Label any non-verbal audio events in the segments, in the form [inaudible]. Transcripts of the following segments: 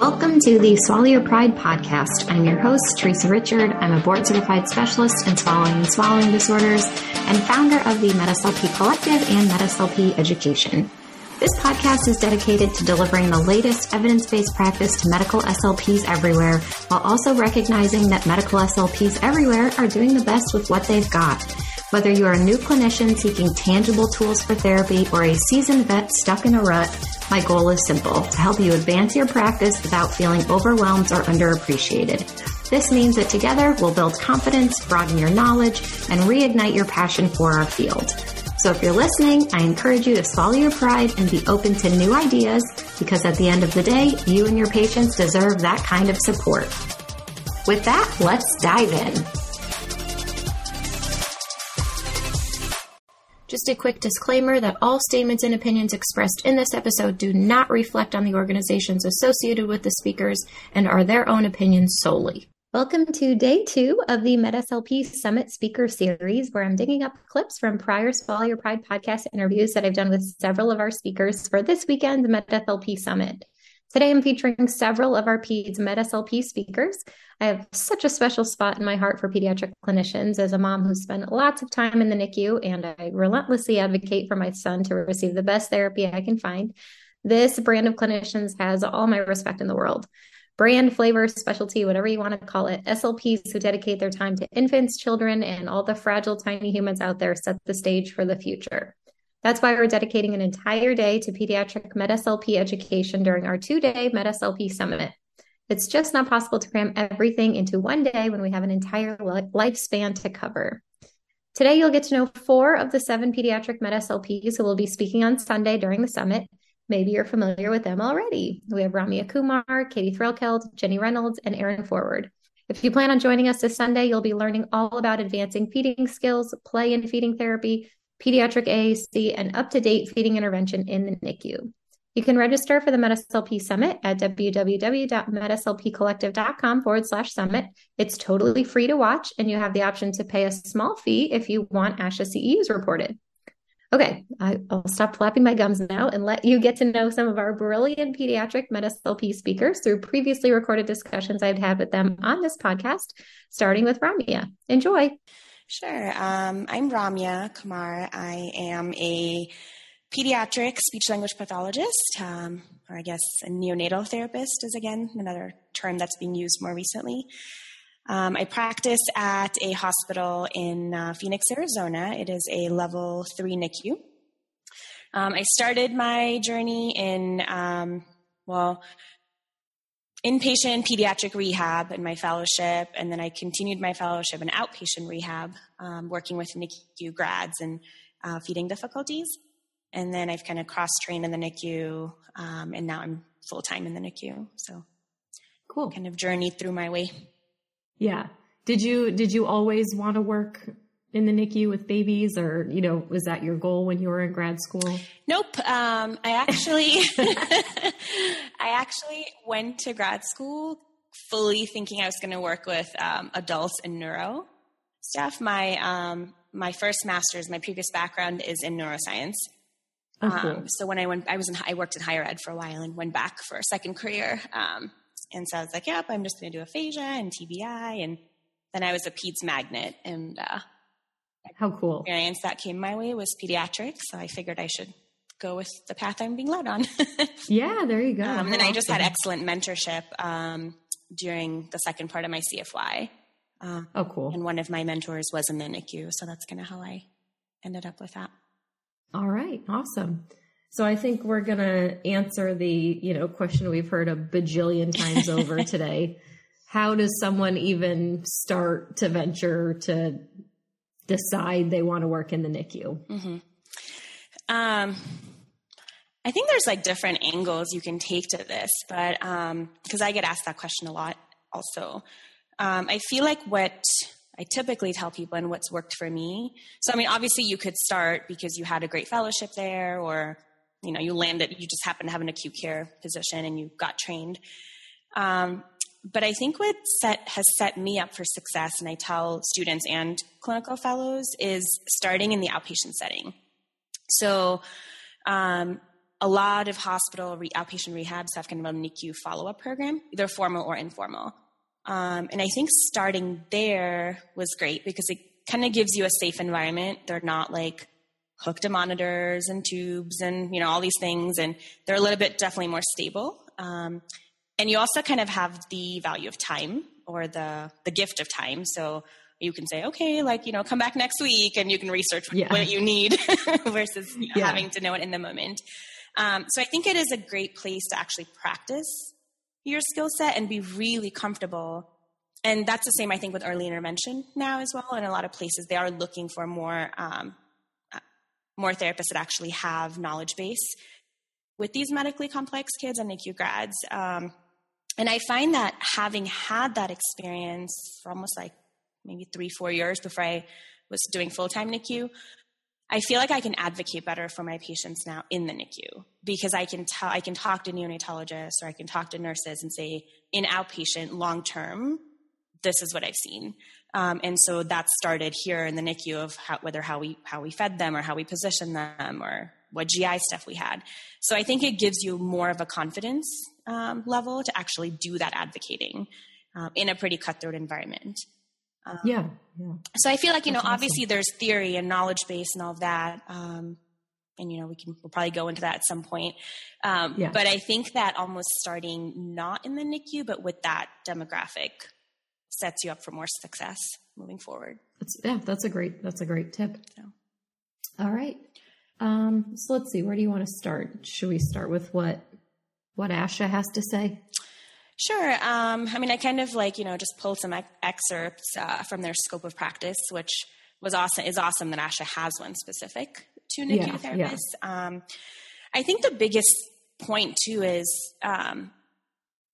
Welcome to the Swallow Your Pride podcast. I'm your host, Teresa Richard. I'm a board certified specialist in swallowing and swallowing disorders and founder of the MedSLP Collective and MedSLP Education. This podcast is dedicated to delivering the latest evidence based practice to medical SLPs everywhere, while also recognizing that medical SLPs everywhere are doing the best with what they've got. Whether you are a new clinician seeking tangible tools for therapy or a seasoned vet stuck in a rut, my goal is simple to help you advance your practice without feeling overwhelmed or underappreciated. This means that together we'll build confidence, broaden your knowledge, and reignite your passion for our field. So if you're listening, I encourage you to swallow your pride and be open to new ideas because at the end of the day, you and your patients deserve that kind of support. With that, let's dive in. Just a quick disclaimer that all statements and opinions expressed in this episode do not reflect on the organizations associated with the speakers and are their own opinions solely. Welcome to day two of the MedSLP Summit Speaker Series, where I'm digging up clips from prior Swallow Your Pride podcast interviews that I've done with several of our speakers for this weekend's MedSLP Summit. Today, I'm featuring several of our PEDS MedSLP speakers. I have such a special spot in my heart for pediatric clinicians as a mom who spent lots of time in the NICU, and I relentlessly advocate for my son to receive the best therapy I can find. This brand of clinicians has all my respect in the world. Brand, flavor, specialty, whatever you want to call it, SLPs who dedicate their time to infants, children, and all the fragile, tiny humans out there set the stage for the future. That's why we're dedicating an entire day to pediatric MedSLP education during our two day MedSLP summit. It's just not possible to cram everything into one day when we have an entire lifespan to cover. Today, you'll get to know four of the seven pediatric MedSLPs who will be speaking on Sunday during the summit. Maybe you're familiar with them already. We have Ramya Kumar, Katie Threlkeld, Jenny Reynolds, and Aaron Forward. If you plan on joining us this Sunday, you'll be learning all about advancing feeding skills, play and feeding therapy, pediatric AAC, and up to date feeding intervention in the NICU. You can register for the MedSLP Summit at www.medslpcollective.com forward slash summit. It's totally free to watch, and you have the option to pay a small fee if you want ASHA CEUs reported. Okay, I, will stop flapping my gums now and let you get to know some of our brilliant pediatric MedSLP speakers through previously recorded discussions I've had with them on this podcast, starting with Ramya. Enjoy. Sure. Um, I'm Ramya Kumar. I am a pediatric speech language pathologist, um, or I guess a neonatal therapist is again another term that's being used more recently. Um, I practice at a hospital in uh, Phoenix, Arizona. It is a level three NICU. Um, I started my journey in, um, well, inpatient pediatric rehab in my fellowship, and then I continued my fellowship in outpatient rehab, um, working with NICU grads and uh, feeding difficulties. And then I've kind of cross trained in the NICU, um, and now I'm full time in the NICU. So cool. Kind of journeyed through my way. Yeah. Did you did you always want to work in the NICU with babies, or you know, was that your goal when you were in grad school? Nope. Um, I actually, [laughs] I actually went to grad school fully thinking I was going to work with um, adults and neuro stuff. My um, my first master's, my previous background is in neuroscience. Oh, um, so when I went, I was in, I worked in higher ed for a while and went back for a second career. Um, and so I was like, yep, I'm just going to do aphasia and TBI. And then I was a peds magnet and, uh, how cool experience that came my way was pediatrics. So I figured I should go with the path I'm being led on. [laughs] yeah, there you go. Um, and then awesome. I just had excellent mentorship um, during the second part of my CFY. Uh, oh, cool. And one of my mentors was in the NICU. So that's kind of how I ended up with that. All right. Awesome. So I think we're going to answer the, you know, question we've heard a bajillion times over [laughs] today. How does someone even start to venture to decide they want to work in the NICU? Mm-hmm. Um, I think there's like different angles you can take to this, but because um, I get asked that question a lot also. Um, I feel like what I typically tell people and what's worked for me. So, I mean, obviously, you could start because you had a great fellowship there, or you know, you landed, you just happened to have an acute care position and you got trained. Um, but I think what set, has set me up for success, and I tell students and clinical fellows, is starting in the outpatient setting. So, um, a lot of hospital re- outpatient rehabs have kind of a NICU follow up program, either formal or informal. Um, and I think starting there was great because it kind of gives you a safe environment. They're not like hooked to monitors and tubes and you know all these things, and they're a little bit definitely more stable. Um, and you also kind of have the value of time or the the gift of time. So you can say, okay, like you know, come back next week, and you can research yeah. what you need [laughs] versus you know, yeah. having to know it in the moment. Um, so I think it is a great place to actually practice your skill set and be really comfortable. And that's the same, I think, with early intervention now as well. In a lot of places, they are looking for more um, uh, more therapists that actually have knowledge base with these medically complex kids and NICU grads. Um, and I find that having had that experience for almost like maybe three, four years before I was doing full time NICU, I feel like I can advocate better for my patients now in the NICU because I can tell I can talk to neonatologists or I can talk to nurses and say in outpatient long term, this is what I've seen. Um, and so that started here in the NICU of how, whether how we how we fed them or how we positioned them or what GI stuff we had. So I think it gives you more of a confidence um, level to actually do that advocating um, in a pretty cutthroat environment. Um, yeah, yeah. So I feel like you That's know, awesome. obviously there's theory and knowledge base and all of that, um, and you know we can we'll probably go into that at some point. Um, yeah. But I think that almost starting not in the NICU, but with that demographic, sets you up for more success moving forward. That's, yeah, that's a great that's a great tip. So. All right. Um, so let's see. Where do you want to start? Should we start with what what Asha has to say? Sure. Um, I mean, I kind of like you know just pulled some excerpts uh, from their scope of practice, which was awesome. Is awesome that Asha has one specific to NICU yeah, therapists. Yeah. Um, I think the biggest point too is, um,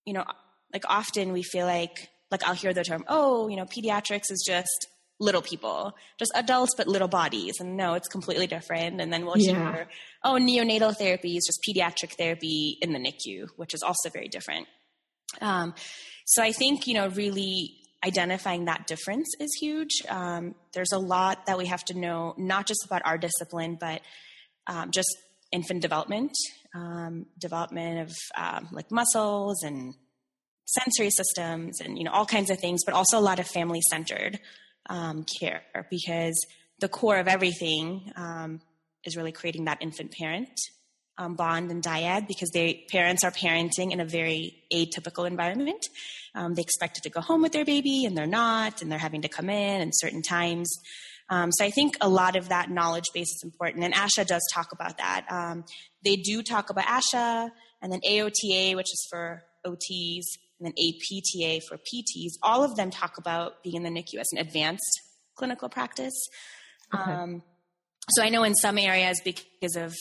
you know, like often we feel like like I'll hear the term, oh, you know, pediatrics is just little people, just adults but little bodies. And no, it's completely different. And then we'll yeah. hear, oh, neonatal therapy is just pediatric therapy in the NICU, which is also very different. Um, so I think, you know, really identifying that difference is huge. Um, there's a lot that we have to know, not just about our discipline, but um, just infant development, um, development of um, like muscles and sensory systems and you know all kinds of things but also a lot of family centered um, care because the core of everything um, is really creating that infant parent um, bond and dyad because they parents are parenting in a very atypical environment. Um, they expected to go home with their baby and they're not, and they're having to come in at certain times. Um, so I think a lot of that knowledge base is important, and ASHA does talk about that. Um, they do talk about ASHA and then AOTA, which is for OTs, and then APTA for PTs. All of them talk about being in the NICU as an advanced clinical practice. Okay. Um, so I know in some areas because of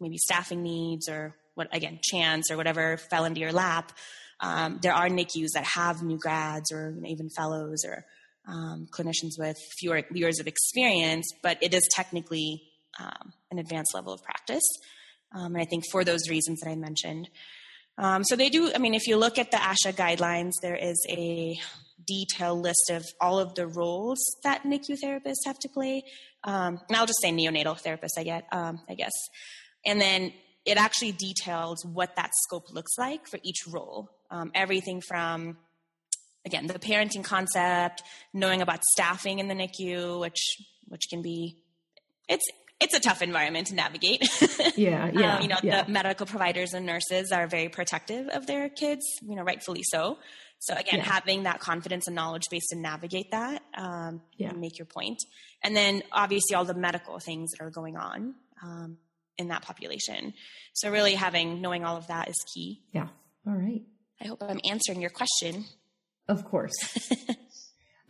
maybe staffing needs or what again chance or whatever fell into your lap, um, there are NICUs that have new grads or you know, even fellows or um, clinicians with fewer years of experience, but it is technically um, an advanced level of practice. Um, and I think for those reasons that I mentioned. Um, so they do, I mean, if you look at the ASHA guidelines, there is a detailed list of all of the roles that NICU therapists have to play. Um, and I'll just say neonatal therapist, I get, um, I guess. And then it actually details what that scope looks like for each role. Um, everything from, again, the parenting concept, knowing about staffing in the NICU, which which can be it's it's a tough environment to navigate. yeah, [laughs] yeah. Um, you know, yeah. the medical providers and nurses are very protective of their kids, you know, rightfully so. So again, yeah. having that confidence and knowledge base to navigate that, um, yeah. make your point. And then obviously all the medical things that are going on um, in that population. So really having, knowing all of that is key. Yeah. All right. I hope I'm answering your question. Of course. [laughs]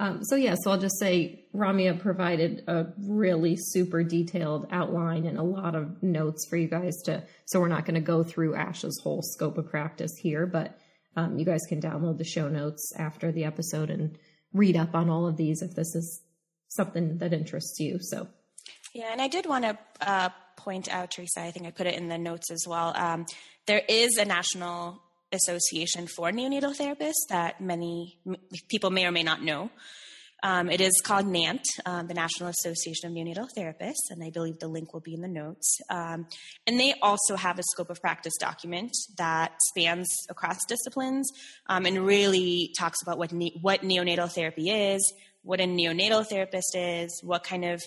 Um, so yeah, so I'll just say Ramya provided a really super detailed outline and a lot of notes for you guys to. So we're not going to go through Asha's whole scope of practice here, but um, you guys can download the show notes after the episode and read up on all of these if this is something that interests you. So yeah, and I did want to uh, point out, Teresa. I think I put it in the notes as well. Um, there is a national Association for Neonatal Therapists that many people may or may not know. Um, it is called NANT, um, the National Association of Neonatal Therapists, and I believe the link will be in the notes. Um, and they also have a scope of practice document that spans across disciplines um, and really talks about what ne- what neonatal therapy is, what a neonatal therapist is, what kind of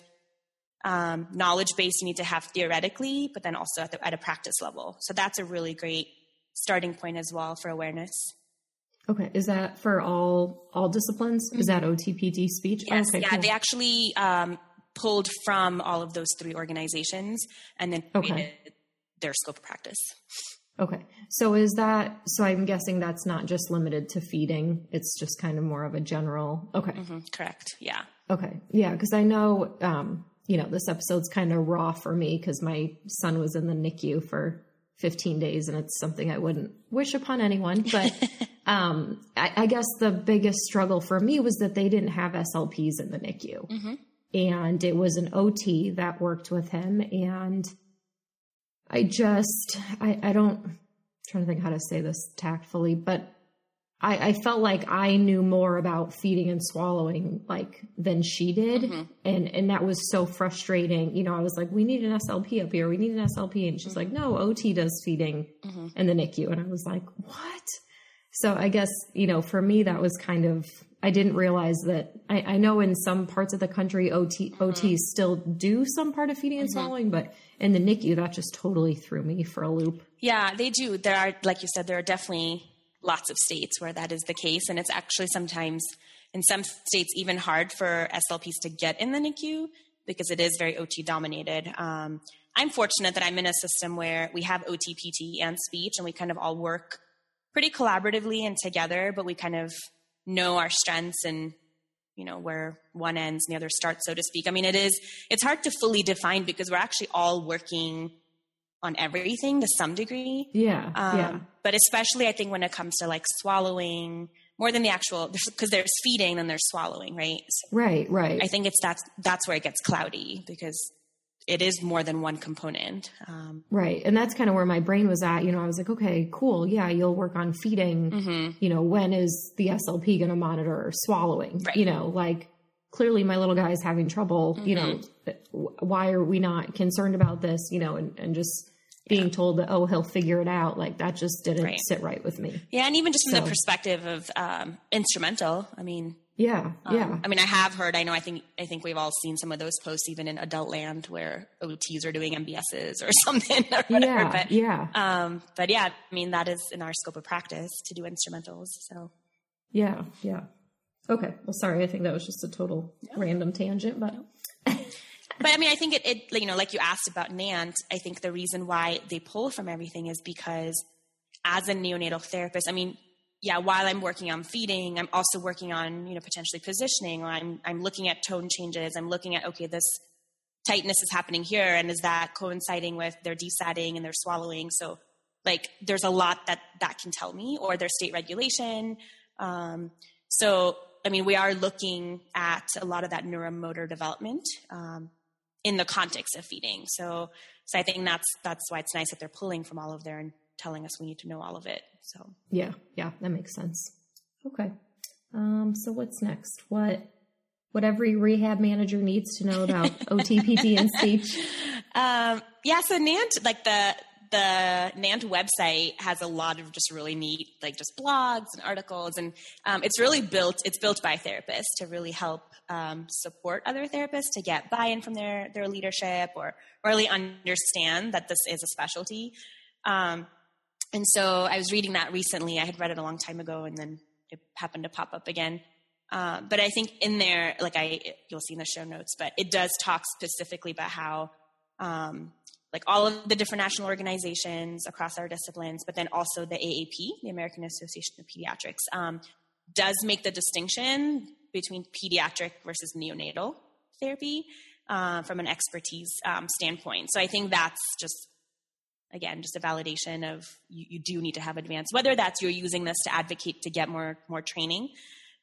um, knowledge base you need to have theoretically, but then also at, the, at a practice level. So that's a really great starting point as well for awareness. Okay, is that for all all disciplines? Mm-hmm. Is that OTPT speech? Yes, okay, yeah. Cool. They actually um, pulled from all of those three organizations and then created okay. their scope of practice. Okay, so is that so? I'm guessing that's not just limited to feeding; it's just kind of more of a general. Okay, mm-hmm, correct. Yeah. Okay, yeah, because I know um, you know this episode's kind of raw for me because my son was in the NICU for 15 days and it's something I wouldn't wish upon anyone. [laughs] But um, I, I, guess the biggest struggle for me was that they didn't have SLPs in the NICU. Mm-hmm. And it was an OT that worked with him. And I just, I, I don't, I'm trying to think how to say this tactfully, but I, I, felt like I knew more about feeding and swallowing like than she did. Mm-hmm. And and that was so frustrating. You know, I was like, we need an SLP up here. We need an SLP. And she's mm-hmm. like, no, OT does feeding mm-hmm. in the NICU. And I was like, what? So I guess, you know, for me, that was kind of, I didn't realize that I, I know in some parts of the country, OT, mm-hmm. OTs still do some part of feeding and mm-hmm. swallowing, but in the NICU, that just totally threw me for a loop. Yeah, they do. There are, like you said, there are definitely lots of states where that is the case. And it's actually sometimes in some states even hard for SLPs to get in the NICU because it is very OT dominated. Um, I'm fortunate that I'm in a system where we have OT, PT, and speech, and we kind of all work pretty collaboratively and together, but we kind of know our strengths and you know where one ends and the other starts so to speak i mean it is it's hard to fully define because we're actually all working on everything to some degree. Yeah. Um, yeah. But especially, I think when it comes to like swallowing, more than the actual, because there's feeding and there's swallowing, right? So right. Right. I think it's that's that's where it gets cloudy because it is more than one component. Um, right. And that's kind of where my brain was at. You know, I was like, okay, cool. Yeah, you'll work on feeding. Mm-hmm. You know, when is the SLP going to monitor swallowing? Right. You know, like clearly my little guy is having trouble. Mm-hmm. You know, mm-hmm. why are we not concerned about this? You know, and, and just being told that oh he'll figure it out like that just didn't right. sit right with me yeah and even just from so. the perspective of um, instrumental i mean yeah um, yeah i mean i have heard i know i think i think we've all seen some of those posts even in adult land where ots are doing mbs's or [laughs] something or whatever yeah, but yeah um but yeah i mean that is in our scope of practice to do instrumentals so yeah yeah okay well sorry i think that was just a total no. random tangent but [laughs] but I mean, I think it, it, you know, like you asked about NANT, I think the reason why they pull from everything is because as a neonatal therapist, I mean, yeah, while I'm working on feeding, I'm also working on, you know, potentially positioning. I'm, I'm looking at tone changes. I'm looking at, okay, this tightness is happening here. And is that coinciding with their desatting and their swallowing? So like there's a lot that that can tell me or their state regulation. Um, so, I mean, we are looking at a lot of that neuromotor development. Um, in the context of feeding. So, so I think that's that's why it's nice that they're pulling from all of there and telling us we need to know all of it. So yeah, yeah, that makes sense. Okay. Um, so what's next? What what every rehab manager needs to know about [laughs] OTPT and speech? Um, yeah, so NANT, like the the NANT website has a lot of just really neat, like just blogs and articles, and um, it's really built. It's built by therapists to really help um, support other therapists to get buy-in from their their leadership or really understand that this is a specialty. Um, and so I was reading that recently. I had read it a long time ago, and then it happened to pop up again. Uh, but I think in there, like I, you'll see in the show notes, but it does talk specifically about how um, like all of the different national organizations across our disciplines, but then also the AAP, the American Association of Pediatrics, um, does make the distinction between pediatric versus neonatal therapy uh, from an expertise um, standpoint. So I think that's just again just a validation of you, you, do need to have advanced whether that's you're using this to advocate to get more more training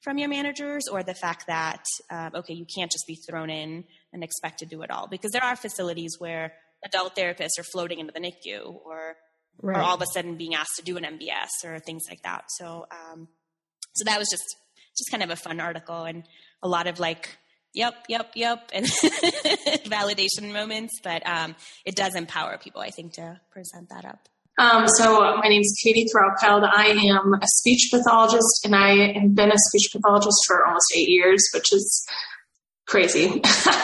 from your managers or the fact that uh, okay you can't just be thrown in and expect to do it all because there are facilities where adult therapists are floating into the NICU or right. or all of a sudden being asked to do an MBS or things like that. So um, so that was just just kind of a fun article and a lot of like, yep, yep, yep, and [laughs] validation moments. But um, it does empower people, I think, to present that up. Um, so my name is Katie Threlkeld. I am a speech pathologist, and I have been a speech pathologist for almost eight years, which is crazy. [laughs] uh,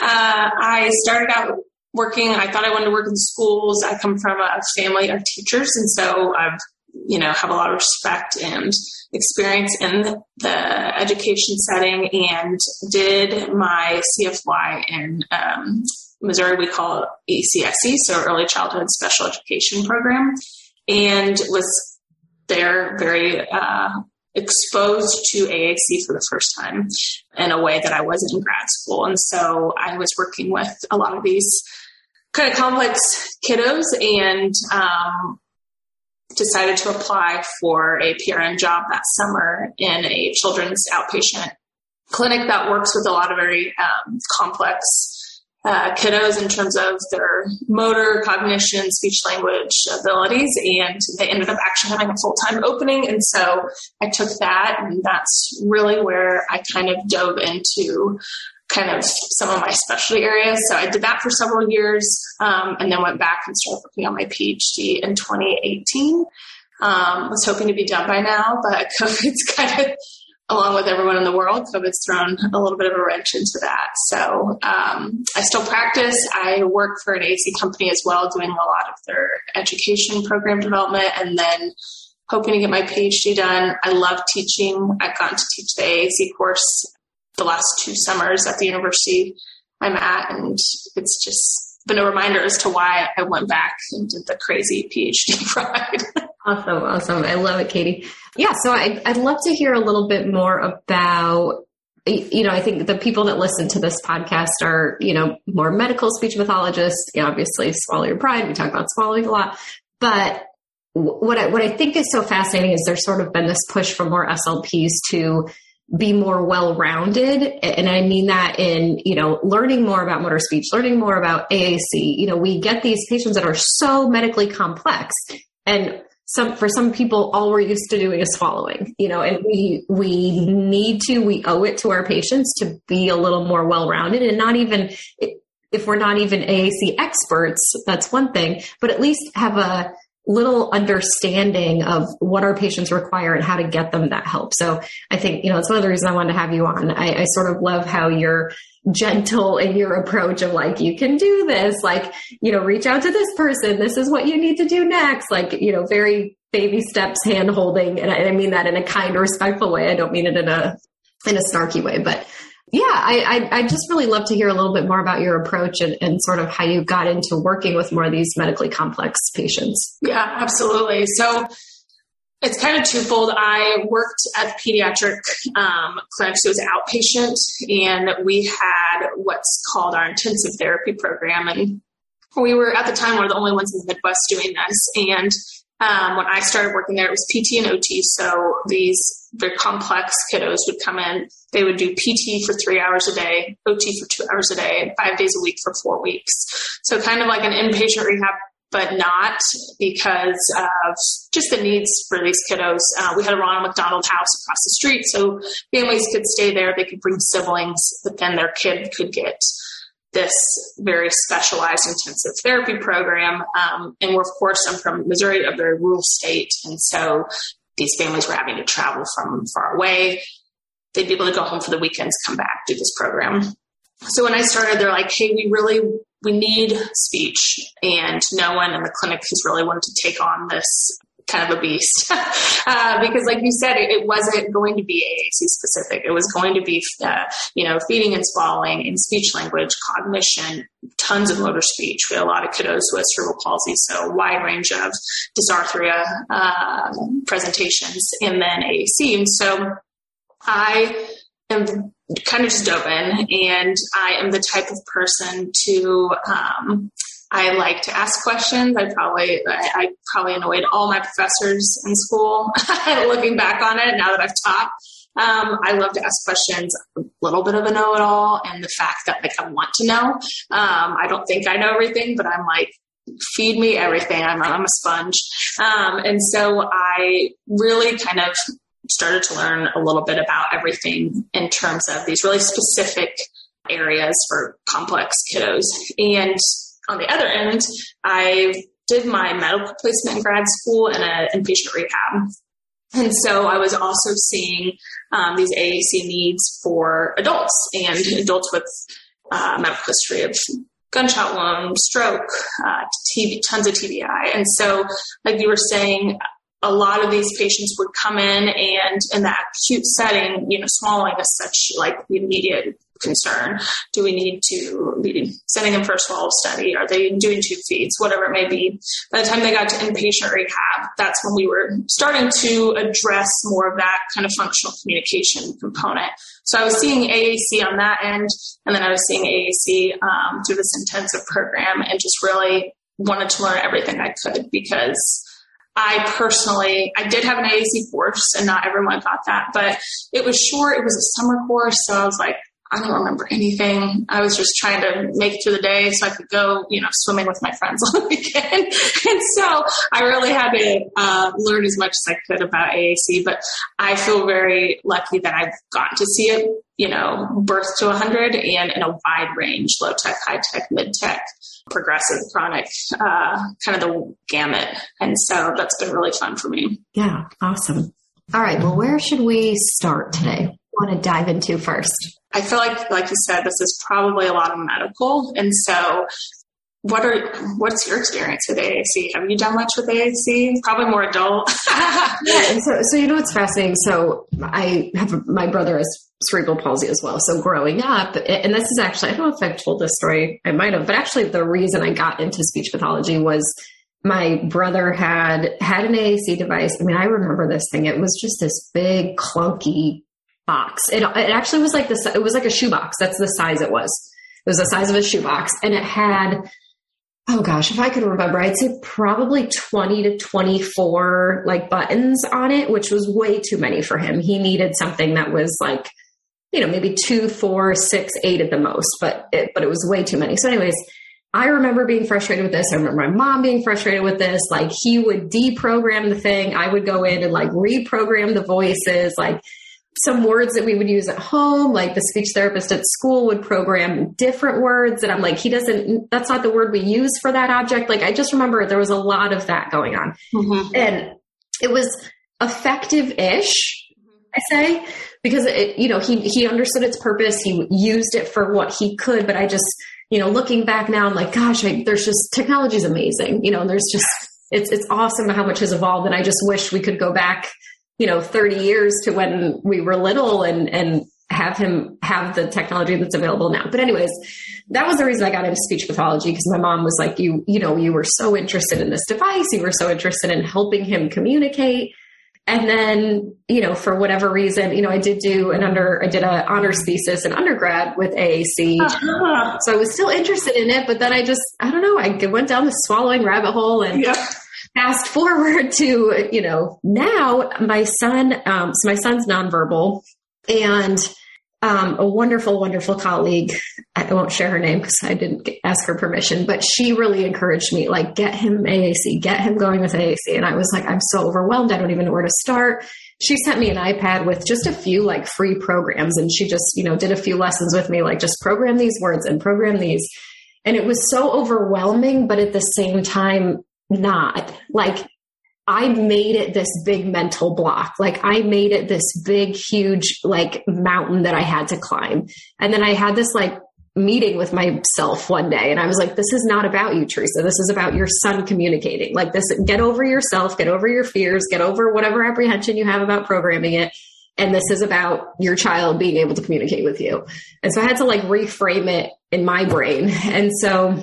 I started out working. I thought I wanted to work in schools. I come from a family of teachers, and so I've you know have a lot of respect and experience in the education setting and did my CFY in um, Missouri. We call it ECSE, so Early Childhood Special Education Program, and was there very uh, exposed to AAC for the first time in a way that I wasn't in grad school. And so I was working with a lot of these kind of complex kiddos and um, decided to apply for a PRN job that summer in a children's outpatient clinic that works with a lot of very um, complex uh, kiddos in terms of their motor, cognition, speech language abilities. And they ended up actually having a full time opening. And so I took that, and that's really where I kind of dove into kind of some of my specialty areas. So I did that for several years um, and then went back and started working on my PhD in 2018. Um, was hoping to be done by now, but [laughs] COVID's kind of, along with everyone in the world, COVID's thrown a little bit of a wrench into that. So um, I still practice. I work for an AAC company as well, doing a lot of their education program development and then hoping to get my PhD done. I love teaching. I've gotten to teach the AAC course the last two summers at the university I'm at, and it's just been a reminder as to why I went back and did the crazy PhD [laughs] ride. awesome, awesome. I love it, Katie. Yeah, so I, I'd love to hear a little bit more about you know, I think the people that listen to this podcast are, you know, more medical speech pathologists. You know, obviously, swallow your pride. We talk about swallowing a lot, but what I, what I think is so fascinating is there's sort of been this push for more SLPs to be more well-rounded. And i mean that in you know learning more about motor speech learning more about aac you know we get these patients that are so medically complex. And some for some people all we're used to doing is swallowing you know and we we need to we owe it to our patients to be a little more well-rounded and not even if we're not even aac experts that's one thing but at least have a little understanding of what our patients require and how to get them that help. So I think, you know, it's one of the reasons I wanted to have you on. I, I sort of love how you're gentle in your approach of like, you can do this, like, you know, reach out to this person. This is what you need to do next. Like, you know, very baby steps hand holding. And I, I mean that in a kind, respectful way. I don't mean it in a, in a snarky way, but yeah, I, I, I, just really love to hear a little bit more about your approach and, and, sort of how you got into working with more of these medically complex patients. Yeah, absolutely. So it's kind of twofold. I worked at the pediatric um, clinic, so it was outpatient, and we had what's called our intensive therapy program. And we were at the time one of the only ones in the Midwest doing this. And um, when I started working there, it was PT and OT. So these very complex kiddos would come in. They would do PT for three hours a day, OT for two hours a day, and five days a week for four weeks. So kind of like an inpatient rehab, but not because of just the needs for these kiddos. Uh, we had a Ronald McDonald House across the street, so families could stay there. They could bring siblings, but then their kid could get this very specialized intensive therapy program. Um, and we're, of course, I'm from Missouri, a very rural state. And so these families were having to travel from far away. They'd be able to go home for the weekends, come back, do this program. So when I started, they're like, hey, we really, we need speech. And no one in the clinic has really wanted to take on this kind of a beast. [laughs] Uh, because like you said it, it, wasn't going to be AAC specific. It was going to be uh, you know feeding and swallowing and speech language cognition tons of motor speech. We had a lot of kiddos with cerebral palsy so a wide range of dysarthria uh, presentations and then AAC and so I am kind of just dove in and I am the type of person to um, I like to ask questions. I probably I, I probably annoyed all my professors in school. [laughs] looking back on it, now that I've taught, um, I love to ask questions. A little bit of a know-it-all, and the fact that like I want to know. Um, I don't think I know everything, but I'm like, feed me everything. I'm I'm a sponge, um, and so I really kind of started to learn a little bit about everything in terms of these really specific areas for complex kiddos. And on the other end, I did my medical placement in grad school in an inpatient rehab. And so I was also seeing um, these AAC needs for adults and adults with uh, medical history of gunshot wound, stroke, uh, TB, tons of TBI. And so, like you were saying, a lot of these patients would come in and in that acute setting, you know, swallowing is such like the immediate concern. Do we need to be sending them for a swallow study? Are they doing tube feeds? Whatever it may be. By the time they got to inpatient rehab, that's when we were starting to address more of that kind of functional communication component. So I was seeing AAC on that end, and then I was seeing AAC um, through this intensive program, and just really wanted to learn everything I could because I personally, I did have an AAC course and not everyone got that, but it was short. It was a summer course. So I was like, I don't remember anything. I was just trying to make it through the day so I could go, you know, swimming with my friends [laughs] on the weekend. and so I really had to uh, learn as much as I could about AAC, but I feel very lucky that I've gotten to see it, you know, birth to 100 and in a wide range, low tech, high tech, mid tech progressive, chronic, uh, kind of the gamut. And so that's been really fun for me. Yeah, awesome. All right. Well, where should we start today? Want to dive into first? I feel like, like you said, this is probably a lot of medical. And so what are what's your experience with AAC? Have you done much with AAC? Probably more adult. [laughs] yeah, so so you know what's fascinating. So I have my brother has cerebral palsy as well. So growing up, and this is actually I don't know if I've told this story. I might have, but actually the reason I got into speech pathology was my brother had had an AAC device. I mean, I remember this thing. It was just this big clunky box. It, it actually was like this. It was like a shoebox. That's the size it was. It was the size of a shoebox, and it had oh gosh, if I could remember, I'd say probably 20 to 24 like buttons on it, which was way too many for him. He needed something that was like, you know, maybe two, four, six, eight at the most, but it, but it was way too many. So anyways, I remember being frustrated with this. I remember my mom being frustrated with this. Like he would deprogram the thing. I would go in and like reprogram the voices. Like some words that we would use at home, like the speech therapist at school would program different words. And I'm like, he doesn't, that's not the word we use for that object. Like, I just remember there was a lot of that going on. Mm-hmm. And it was effective ish, I say, because it, you know, he, he understood its purpose. He used it for what he could, but I just, you know, looking back now, I'm like, gosh, I, there's just technology is amazing. You know, and there's just, it's, it's awesome how much has evolved. And I just wish we could go back you know 30 years to when we were little and and have him have the technology that's available now. But anyways, that was the reason I got into speech pathology because my mom was like, you, you know, you were so interested in this device. You were so interested in helping him communicate. And then, you know, for whatever reason, you know, I did do an under, I did an honors thesis in undergrad with AAC. Uh-huh. So I was still interested in it, but then I just, I don't know, I went down the swallowing rabbit hole and yep fast forward to you know now my son um, so my son's nonverbal and um, a wonderful wonderful colleague. I won't share her name because i didn't ask her permission but she really encouraged me like get him aac get him going with aac and i was like i'm so overwhelmed. I don't even know where to start. She sent me an ipad with just a few like free programs. And she just you know did a few lessons with me like just program these words and program these. And it was so overwhelming but at the same time not. Like I made it this big mental block. Like I made it this big, huge, like mountain that I had to climb. And then I had this like meeting with myself one day and I was like, this is not about you, Teresa. This is about your son communicating. Like this, get over yourself, get over your fears, get over whatever apprehension you have about programming it. And this is about your child being able to communicate with you. And so I had to like reframe it in my brain. And so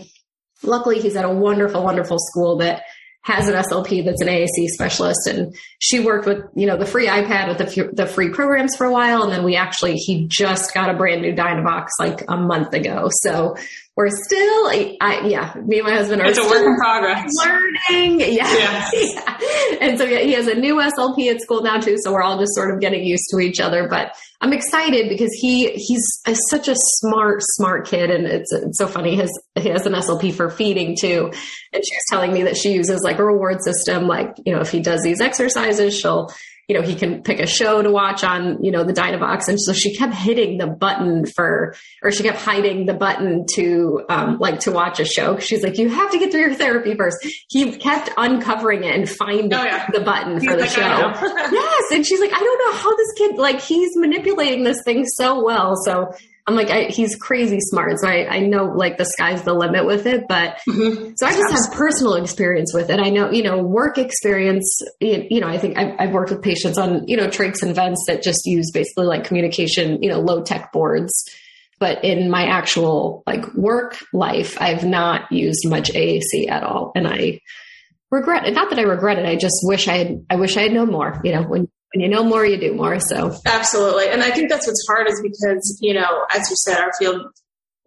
luckily he's at a wonderful, wonderful school that has an SLP that's an AAC specialist, and she worked with you know the free iPad with the, the free programs for a while, and then we actually he just got a brand new Dynavox like a month ago, so we're still, I, yeah, me and my husband are it's a work in progress. Learning, [laughs] yeah. yeah. And so yeah, he has a new SLP at school now too, so we're all just sort of getting used to each other. But I'm excited because he he's a, such a smart, smart kid, and it's, it's so funny. His he has an SLP for feeding too, and she was telling me that she uses like a reward system. Like you know, if he does these exercises, she'll you know, he can pick a show to watch on, you know, the Dynavox. And so she kept hitting the button for, or she kept hiding the button to, um, like to watch a show. She's like, you have to get through your therapy first. He kept uncovering it and finding oh, yeah. the button he's for the like, show. [laughs] yes. And she's like, I don't know how this kid, like, he's manipulating this thing so well. So I'm like, I, he's crazy smart. So I, I know like the sky's the limit with it, but mm-hmm. so I just have personal experience with it. I know, you know, work experience, you, you know, I think I've, I've, worked with patients on, you know, trachs and vents that just use basically like communication, you know, low tech boards. But in my actual like work life, I've not used much AAC at all. And I regret it. Not that I regret it. I just wish I had, I wish I had known more, you know, when when you know more, you do more. So absolutely, and I think that's what's hard is because you know, as you said, our field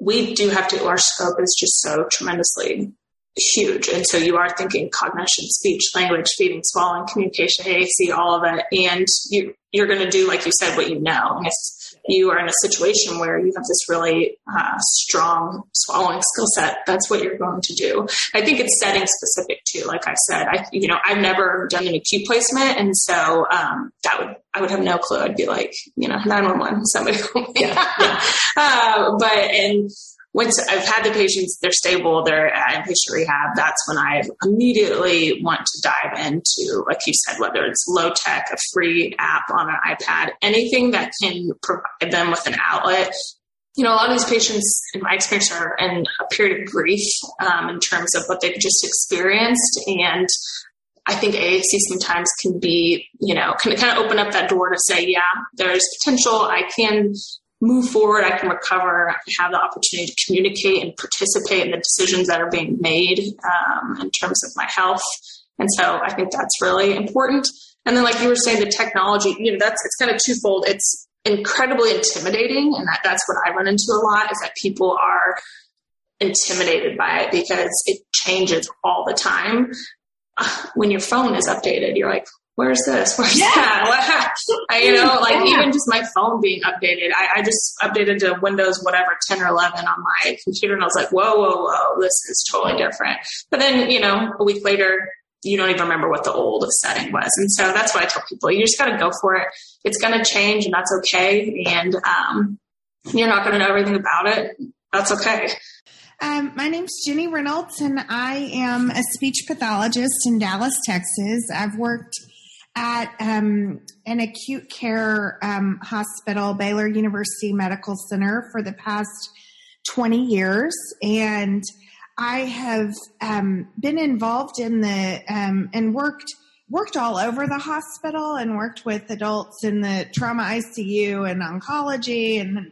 we do have to. Our scope is just so tremendously huge, and so you are thinking cognition, speech, language, feeding, swallowing, communication, AAC, all of it, and you you're going to do like you said what you know. And it's you are in a situation where you have this really uh, strong swallowing skill set, that's what you're going to do. I think it's setting specific too. Like I said, I you know I've never done an acute placement, and so um, that would I would have no clue. I'd be like you know nine one one somebody. yeah, yeah. [laughs] uh, but and once I've had the patients, they're stable, they're at inpatient rehab, that's when I immediately want to dive into, like you said, whether it's low tech, a free app on an iPad, anything that can provide them with an outlet. You know, a lot of these patients, in my experience, are in a period of grief um, in terms of what they've just experienced. And I think AAC sometimes can be, you know, can kind of open up that door to say, yeah, there's potential. I can move forward, I can recover, I have the opportunity to communicate and participate in the decisions that are being made um, in terms of my health. And so I think that's really important. And then, like you were saying, the technology, you know, that's it's kind of twofold. It's incredibly intimidating, and that, that's what I run into a lot is that people are intimidated by it because it changes all the time. When your phone is updated, you're like, where's this? [laughs] Where's yeah. that? [laughs] I, you know, like yeah. even just my phone being updated. I, I, just updated to Windows whatever 10 or 11 on my computer and I was like, whoa, whoa, whoa, this is totally different. But then, you know, a week later, you don't even remember what the old setting was. And so that's what I tell people. You just got to go for it. It's going to change and that's okay. And, um, you're not going to know everything about it. That's okay. Um, my name's Jenny Reynolds, and I am a speech pathologist in Dallas, Texas. I've worked at um, an acute care um, hospital, Baylor University Medical Center, for the past 20 years. And I have um, been involved in the um, and worked worked all over the hospital and worked with adults in the trauma ICU and oncology and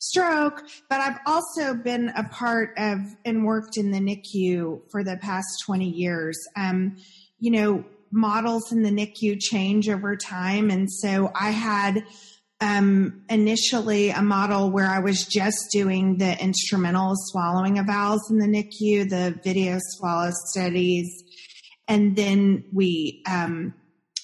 stroke, but I've also been a part of and worked in the NICU for the past 20 years. Um, you know, models in the NICU change over time. And so I had um, initially a model where I was just doing the instrumental swallowing of vowels in the NICU, the video swallow studies. And then we, um,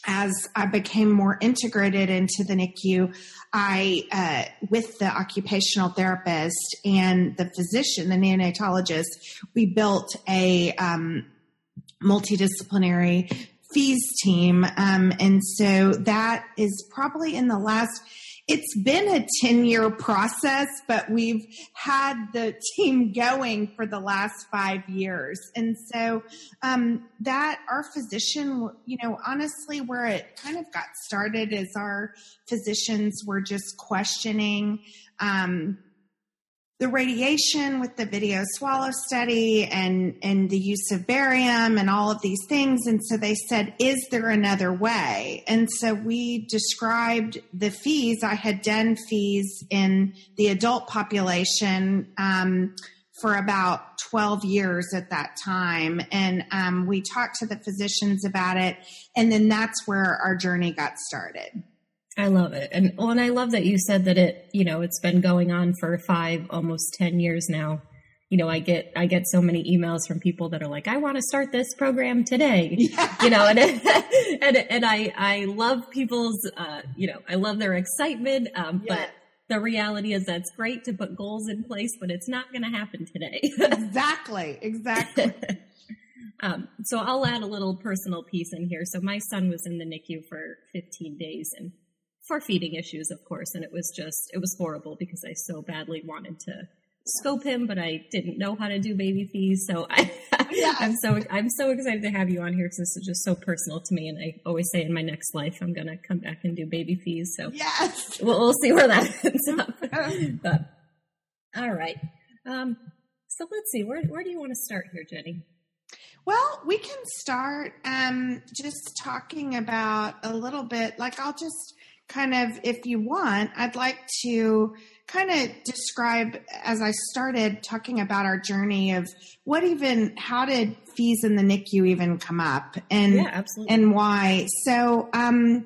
as I became more integrated into the NICU, I, uh, with the occupational therapist and the physician, the neonatologist, we built a um, multidisciplinary FEES team. Um, and so that is probably in the last, it's been a 10 year process, but we've had the team going for the last five years. And so um, that our physician, you know, honestly, where it kind of got started is our physicians were just questioning. Um, the radiation with the video swallow study and and the use of barium and all of these things. And so they said is there another way? And so we described the FEES. I had done FEES in the adult population um, for about 12 years at that time. And um, we talked to the physicians about it. And then that's where our journey got started I love it. And well, and I love that you said that it, you know, it's been going on for five, almost 10 years now. You know, I get, I get so many emails from people that are like, I want to start this program today, [laughs] yeah. you know, and, [laughs] and, and I, I love people's, uh, you know, I love their excitement. Um, yeah. but the reality is that's great to put goals in place, but it's not going to happen today. exactly. Exactly. [laughs] Um, so I'll add a little personal piece in here. So my son was in the NICU for 15 days and for feeding issues, of course, and it was just it was horrible because I so badly wanted to scope him, but I didn't know how to do baby FEES. So I, [laughs] yeah. I'm so I'm so excited to have you on here because this is just so personal to me. And I always say in my next life I'm gonna come back and do baby FEES. So yes, we'll, we'll see where that ends up. [laughs] but all right, um, so let's see where where do you want to start here, Jenny? Well, we can start um, just talking about a little bit. Like I'll just kind of, if you want, I'd like to kind of describe as I started talking about our journey of what even, how did FEES in the NICU even come up and, yeah, absolutely. and why? So, um,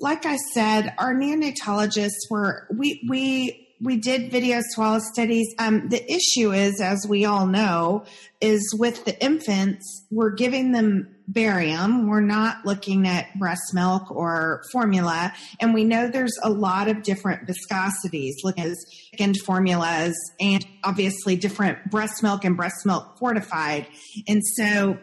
like I said, our neonatologists were, we, we, we did video swallow studies. Um, the issue is, as we all know, is with the infants, we're giving them barium. We're not looking at breast milk or formula. And we know there's a lot of different viscosities, looking at and formulas and obviously different breast milk and breast milk fortified. And so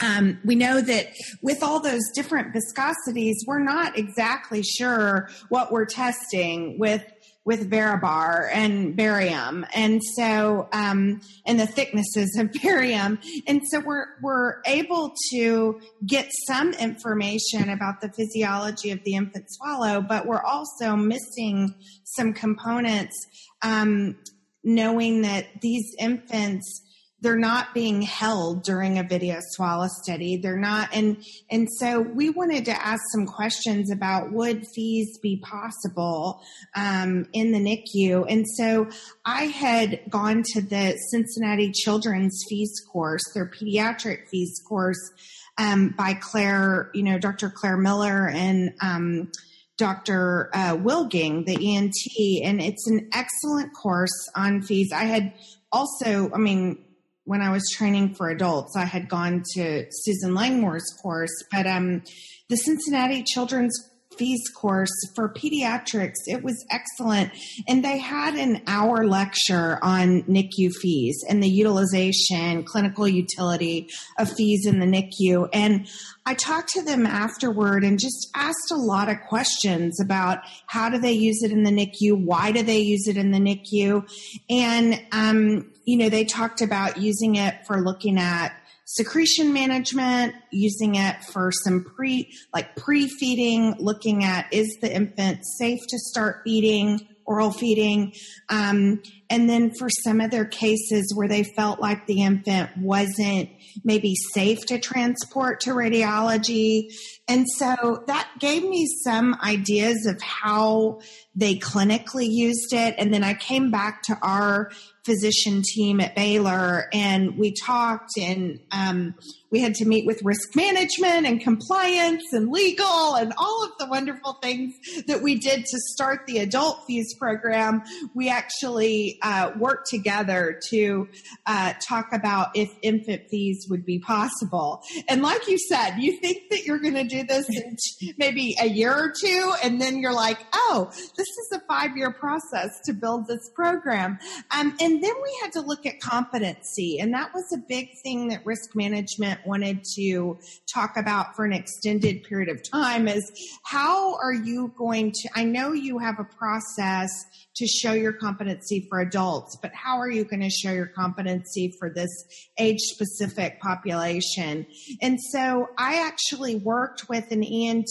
um, we know that with all those different viscosities, we're not exactly sure what we're testing with with Varibar and barium, and so um, and the thicknesses of [laughs] barium, and so we're we're able to get some information about the physiology of the infant swallow, but we're also missing some components, um, knowing that these infants they're not being held during a video swallow study. They're not, and and so we wanted to ask some questions about would FEES be possible um, in the NICU, and so I had gone to the Cincinnati Children's FEES course, their pediatric FEES course um, by Claire, you know, Dr. Claire Miller and. Um, Dr. Uh, Willging, the ENT, and it's an excellent course on FEES. I had also, I mean, when I was training for adults, I had gone to Susan Langmore's course, but um, the Cincinnati Children's FEES course for pediatrics. It was excellent. And they had an hour lecture on NICU FEES and the utilization, clinical utility of FEES in the NICU. And I talked to them afterward and just asked a lot of questions about how do they use it in the NICU? Why do they use it in the NICU? And, um, you know, they talked about using it for looking at secretion management, using it for some pre, like pre-feeding, looking at is the infant safe to start feeding, oral feeding. Um, and then for some of their cases where they felt like the infant wasn't maybe safe to transport to radiology. And so that gave me some ideas of how they clinically used it. And then I came back to our physician team at Baylor and we talked and um, we had to meet with risk management and compliance and legal and all of the wonderful things that we did to start the adult FEES program. We actually uh, worked together to uh, talk about if infant FEES would be possible. And like you said, you think that you're going to do this in maybe a year or two, and then you're like, oh, this is a five year process to build this program. Um, and then we had to look at competency, and that was a big thing that risk management wanted to talk about for an extended period of time is how are you going to, I know you have a process to show your competency for adults, but how are you going to show your competency for this age specific population? And so I actually worked with an ENT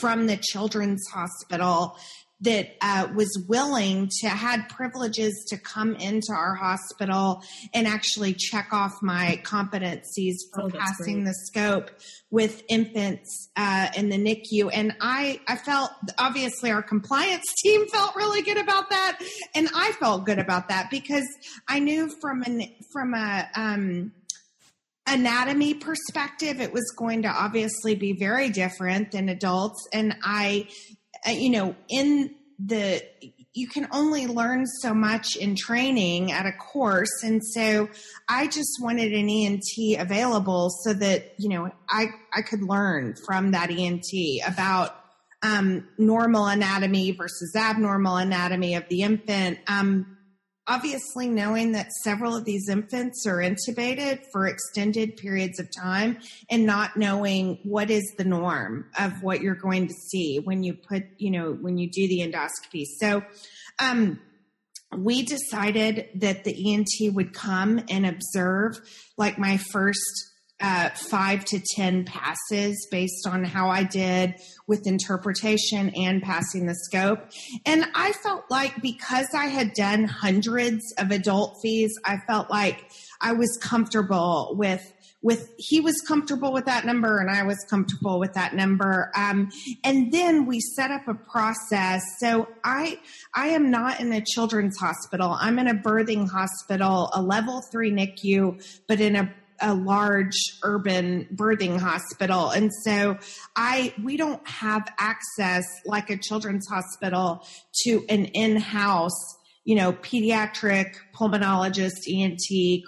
from the Children's Hospital that uh, was willing to had privileges to come into our hospital and actually check off my competencies for oh, passing great. the scope with infants uh, in the NICU. And I, I felt obviously our compliance [laughs] team felt really good about that, and I felt good about that because I knew from an from a um, anatomy perspective, it was going to obviously be very different than adults. And I you know, in the you can only learn so much in training at a course. And so i just wanted an ent available so that you know i i could learn from that ent about um, normal anatomy versus abnormal anatomy of the infant. Um, obviously knowing that several of these infants are intubated for extended periods of time and not knowing what is the norm of what you're going to see when you put you know when you do the endoscopy. So um, we decided that the ent would come and observe like my first uh, five to 10 passes based on how I did with interpretation and passing the scope. And I felt like because I had done hundreds of adult FEES, I felt like I was comfortable with with he was comfortable with that number and I was comfortable with that number. Um, and then we set up a process. So I I am not in a children's hospital. I'm in a birthing hospital, a level three NICU, but in a a large urban birthing hospital and so i we don't have access like a children's hospital to an in-house you know pediatric pulmonologist ent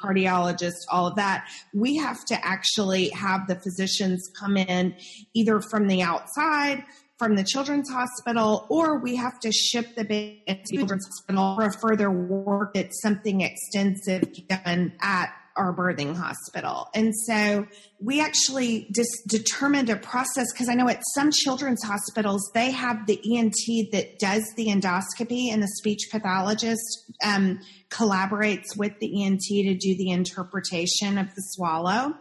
cardiologist all of that we have to actually have the physicians come in either from the outside from the children's hospital, or we have to ship the baby to the children's hospital for further work. It's something extensive done at our birthing hospital. And so we actually just determined a process because I know at some children's hospitals, they have the ENT that does the endoscopy and the speech pathologist um, collaborates with the ENT to do the interpretation of the swallow.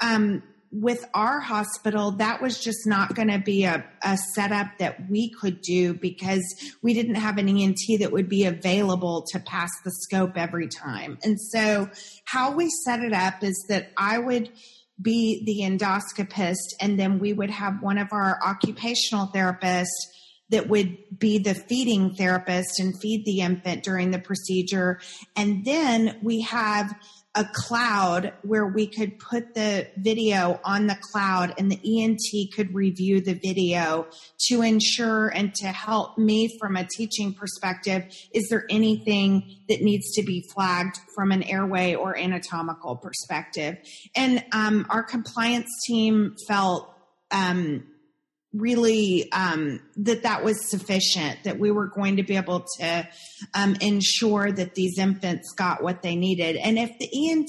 Um, with our hospital, that was just not going to be a, a setup that we could do because we didn't have an ENT that would be available to pass the scope every time. And so, how we set it up is that I would be the endoscopist, and then we would have one of our occupational therapists that would be the feeding therapist and feed the infant during the procedure. And then we have a cloud where we could put the video on the cloud and the ENT could review the video to ensure and to help me from a teaching perspective. Is there anything that needs to be flagged from an airway or anatomical perspective? And um, our compliance team felt um, really um, that that was sufficient that we were going to be able to um, ensure that these infants got what they needed. And if the ent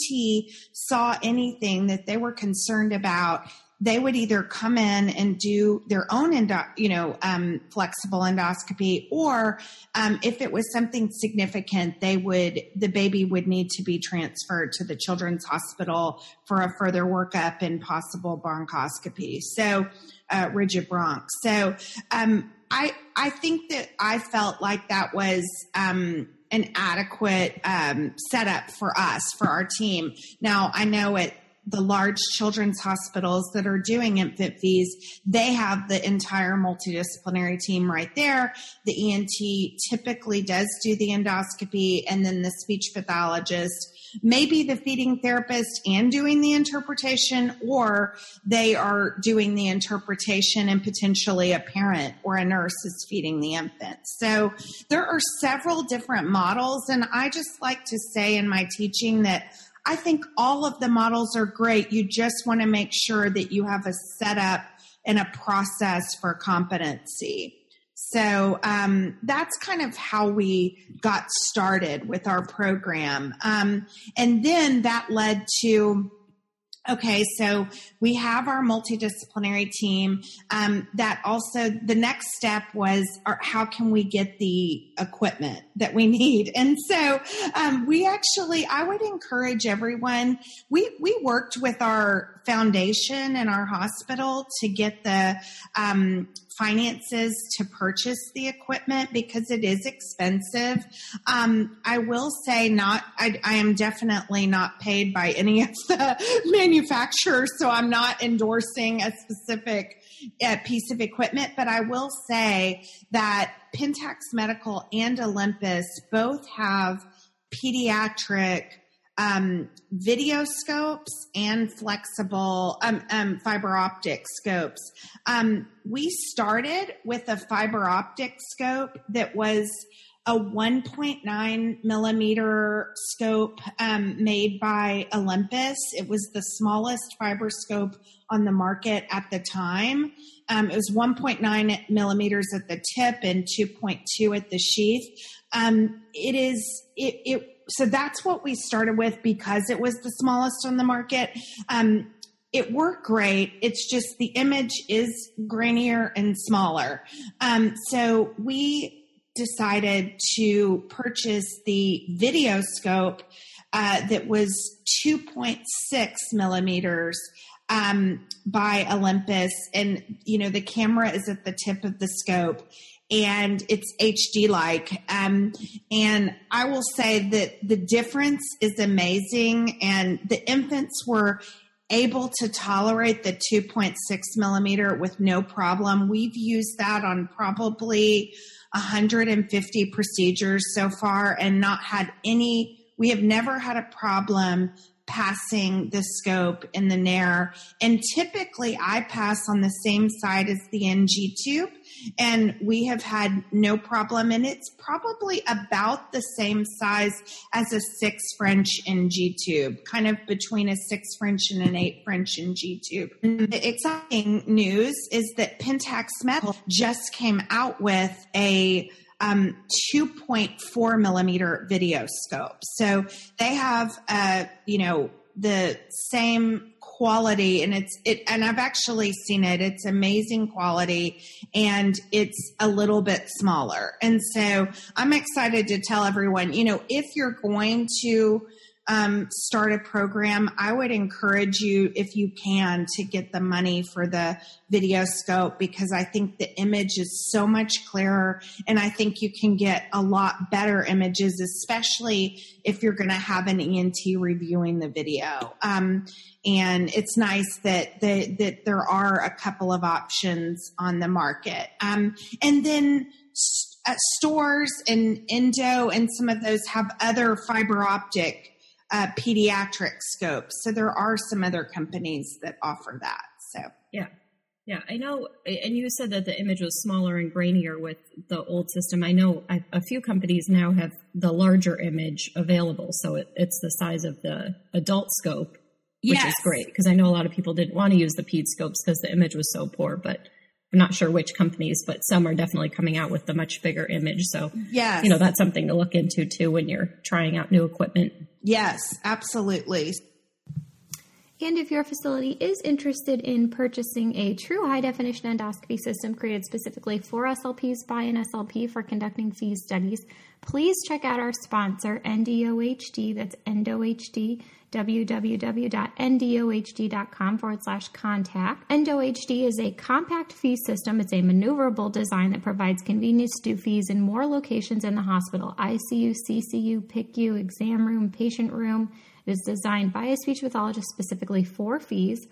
saw anything that they were concerned about they would either come in and do their own endo- you know um, flexible endoscopy or um, if it was something significant they would the baby would need to be transferred to the children's hospital for a further workup and possible bronchoscopy. So uh, rigid bronch. So um, I I think that I felt like that was um, an adequate um, setup for us for our team. Now I know at the large children's hospitals that are doing infant FEES, they have the entire multidisciplinary team right there. The ENT typically does do the endoscopy, and then the speech pathologist maybe the feeding therapist and doing the interpretation, or they are doing the interpretation and potentially a parent or a nurse is feeding the infant. So there are several different models. And I just like to say in my teaching that I think all of the models are great. You just want to make sure that you have a setup and a process for competency. So um, that's kind of how we got started with our program. Um, and then that led to Okay, so we have our multidisciplinary team. Um, that also, the next step was how can we get the equipment that we [laughs] need? And so um, we actually, I would encourage everyone. We we worked with our foundation and our hospital to get the um, finances to purchase the equipment because it is expensive. Um, I will say, not I, I, am definitely not paid by any of the [laughs] manufacturers, so I'm not endorsing a specific piece of equipment. But I will say that Pentax Medical and Olympus both have pediatric um, video scopes and flexible um, um, fiber optic scopes. Um, we started with a fiber optic scope that was a 1.9 millimeter scope um, made by Olympus. It was the smallest fiber scope on the market at the time. Um, it was 1.9 millimeters at the tip and 2.2 at the sheath. It is it, it so that's what we started with because it was the smallest on the market. Um, it worked great. It's just the image is grainier and smaller. Um, so we decided to purchase the video scope uh, that was 2.6 millimeters um, by Olympus, and you know the camera is at the tip of the scope, and it's HD like. Um, and I will say that the difference is amazing, and the infants were able to tolerate the 2.6 millimeter with no problem. We've used that on probably 150 procedures so far and not had any. We have never had a problem passing the scope in the nare. And typically I pass on the same side as the NG tube and we have had no problem. And it's probably about the same size as a six French NG tube, kind of between a six French and an eight French NG tube. The exciting news is that Pentax Medical just came out with a um, 2.4 millimeter video scope. So they have, uh, you know, the same quality and it's it and I've actually seen it it's amazing quality and it's a little bit smaller and so I'm excited to tell everyone you know if you're going to um, start a program, I would encourage you, if you can, to get the money for the video scope because I think the image is so much clearer and I think you can get a lot better images, especially if you're going to have an ENT reviewing the video. Um, and it's nice that the, that there are a couple of options on the market. Um, and then uh, Storz and endo and some of those have other fiber optic uh, pediatric scope. So there are some other companies that offer that. So yeah. Yeah, I know. And you said that the image was smaller and grainier with the old system. I know a few companies now have the larger image available. So it, it's the size of the adult scope, which yes. is great because I know a lot of people didn't want to use the ped scopes because the image was so poor. But I'm not sure which companies, but some are definitely coming out with the much bigger image. So, yes. you know, that's something to look into too when you're trying out new equipment. Yes, absolutely. And if your facility is interested in purchasing a true high definition endoscopy system created specifically for SLPs by an SLP for conducting FEES studies, please check out our sponsor, EndoHD. That's EndoHD www.endohd.com forward slash contact. EndoHD is a compact fee system. It's a maneuverable design that provides convenience to FEES in more locations in the hospital ICU, CCU, PICU, exam room, patient room. It is designed by a speech pathologist specifically for FEES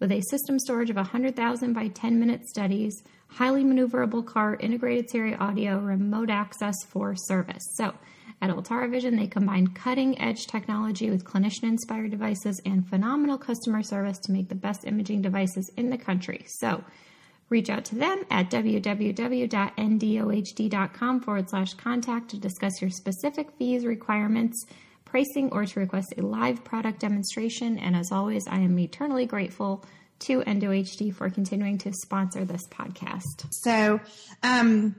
with a system storage of 100,000 by 10 minute studies, highly maneuverable cart, integrated stereo audio, remote access for service. So, at Altara Vision, they combine cutting edge technology with clinician inspired devices and phenomenal customer service to make the best imaging devices in the country. So, reach out to them at www.endohd.com forward slash contact to discuss your specific FEES, requirements, pricing, or to request a live product demonstration. And as always, I am eternally grateful to EndoHD for continuing to sponsor this podcast. So, um,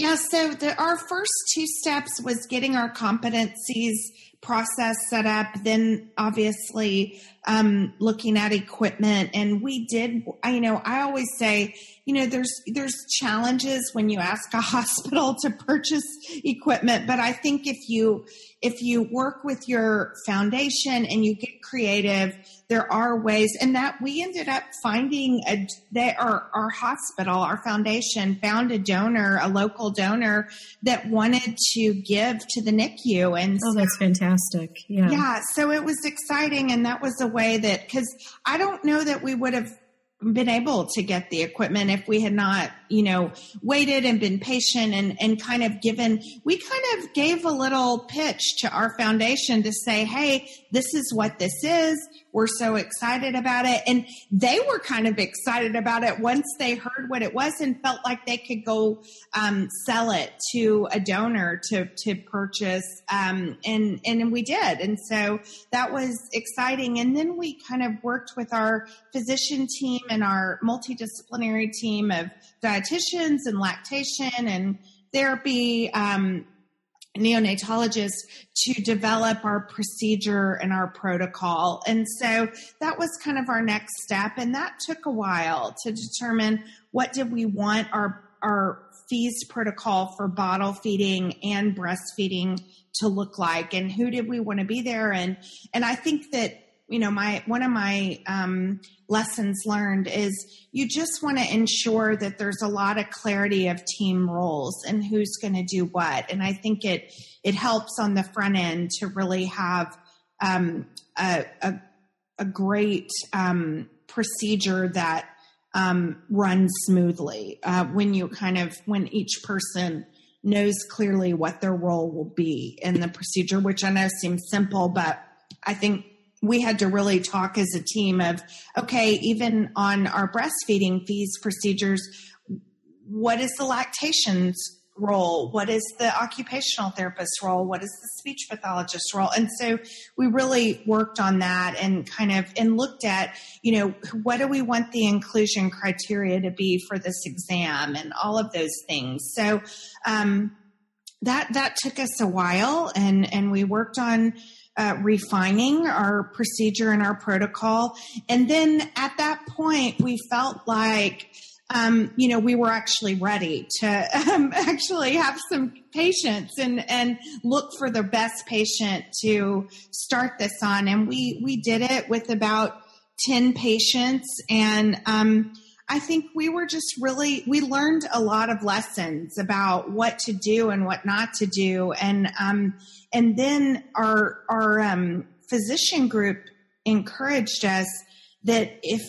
yeah, so the, our first two steps was getting our competencies process set up, then obviously um, looking at equipment. And we did, you know, I always say, you know, there's there's challenges when you ask a [laughs] hospital to purchase equipment, but I think if you if you work with your foundation and you get creative, there are ways. And that we ended up finding a, they, our, our hospital, our foundation found a donor, a local donor that wanted to give to the NICU. And oh, that's fantastic. Yeah. Yeah. So it was exciting. And that was a way that, cause I don't know that we would have been able to get the equipment if we had not, you know, waited and been patient and, and kind of given, we kind of gave a little pitch to our foundation to say, hey, this is what this is. We're so excited about it. And they were kind of excited about it once they heard what it was and felt like they could go um, sell it to a donor to, to purchase. Um, and, and we did. And so that was exciting. And then we kind of worked with our physician team and our multidisciplinary team of dietitians and lactation and therapy um, neonatologist to develop our procedure and our protocol. And so that was kind of our next step. And that took a while to determine what did we want our, our FEES protocol for bottle feeding and breastfeeding to look like and who did we want to be there. And, and I think that you know my one of my um, lessons learned is you just want to ensure that there's a lot of clarity of team roles and who's going to do what. And i think it it helps on the front end to really have um, a, a, a, great um, procedure that um, runs smoothly uh, when you kind of when each person knows clearly what their role will be in the procedure which i know seems simple but i think we had to really talk as a team of okay even on our breastfeeding FEES procedures what is the lactations role? What is the occupational therapist role? What is the speech pathologist role? And so we really worked on that and kind of and looked at you know what do we want the inclusion criteria to be for this exam and all of those things. So um, that that took us a while and and we worked on uh, refining our procedure and our protocol. And then at that point, we felt like, um, you know, we were actually ready to um, [laughs] actually have some patients and, and look for the best patient to start this on. And we, we did it with about 10 patients and, um, I think we were just really we learned a lot of lessons about what to do and what not to do, and um, and then our our um, physician group encouraged us that if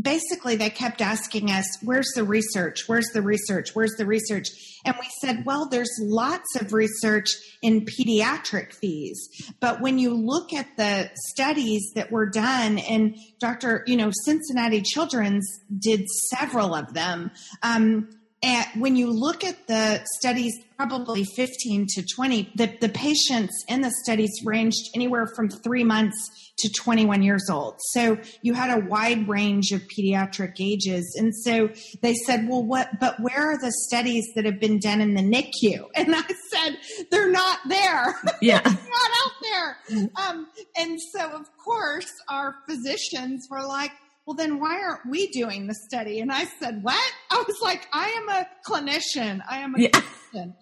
basically they kept asking us where's the research? Where's the research? Where's the research? And we said well there's lots of research in pediatric FEES but when you look at the studies that were done and dr you know cincinnati children's did several of them um, and when you look at the studies, probably 15 to 20, the, the patients in the studies ranged anywhere from three months to 21 years old. So you had a wide range of pediatric ages. And so they said, well, what, but where are the studies that have been done in the NICU? [laughs] And I said, they're not there. [laughs] Yeah. They're not out there. Um, and so of course our physicians were like, well, then why aren't we doing the study? And I said, what? [laughs] I was like, I am a clinician. I am a yeah. clinician.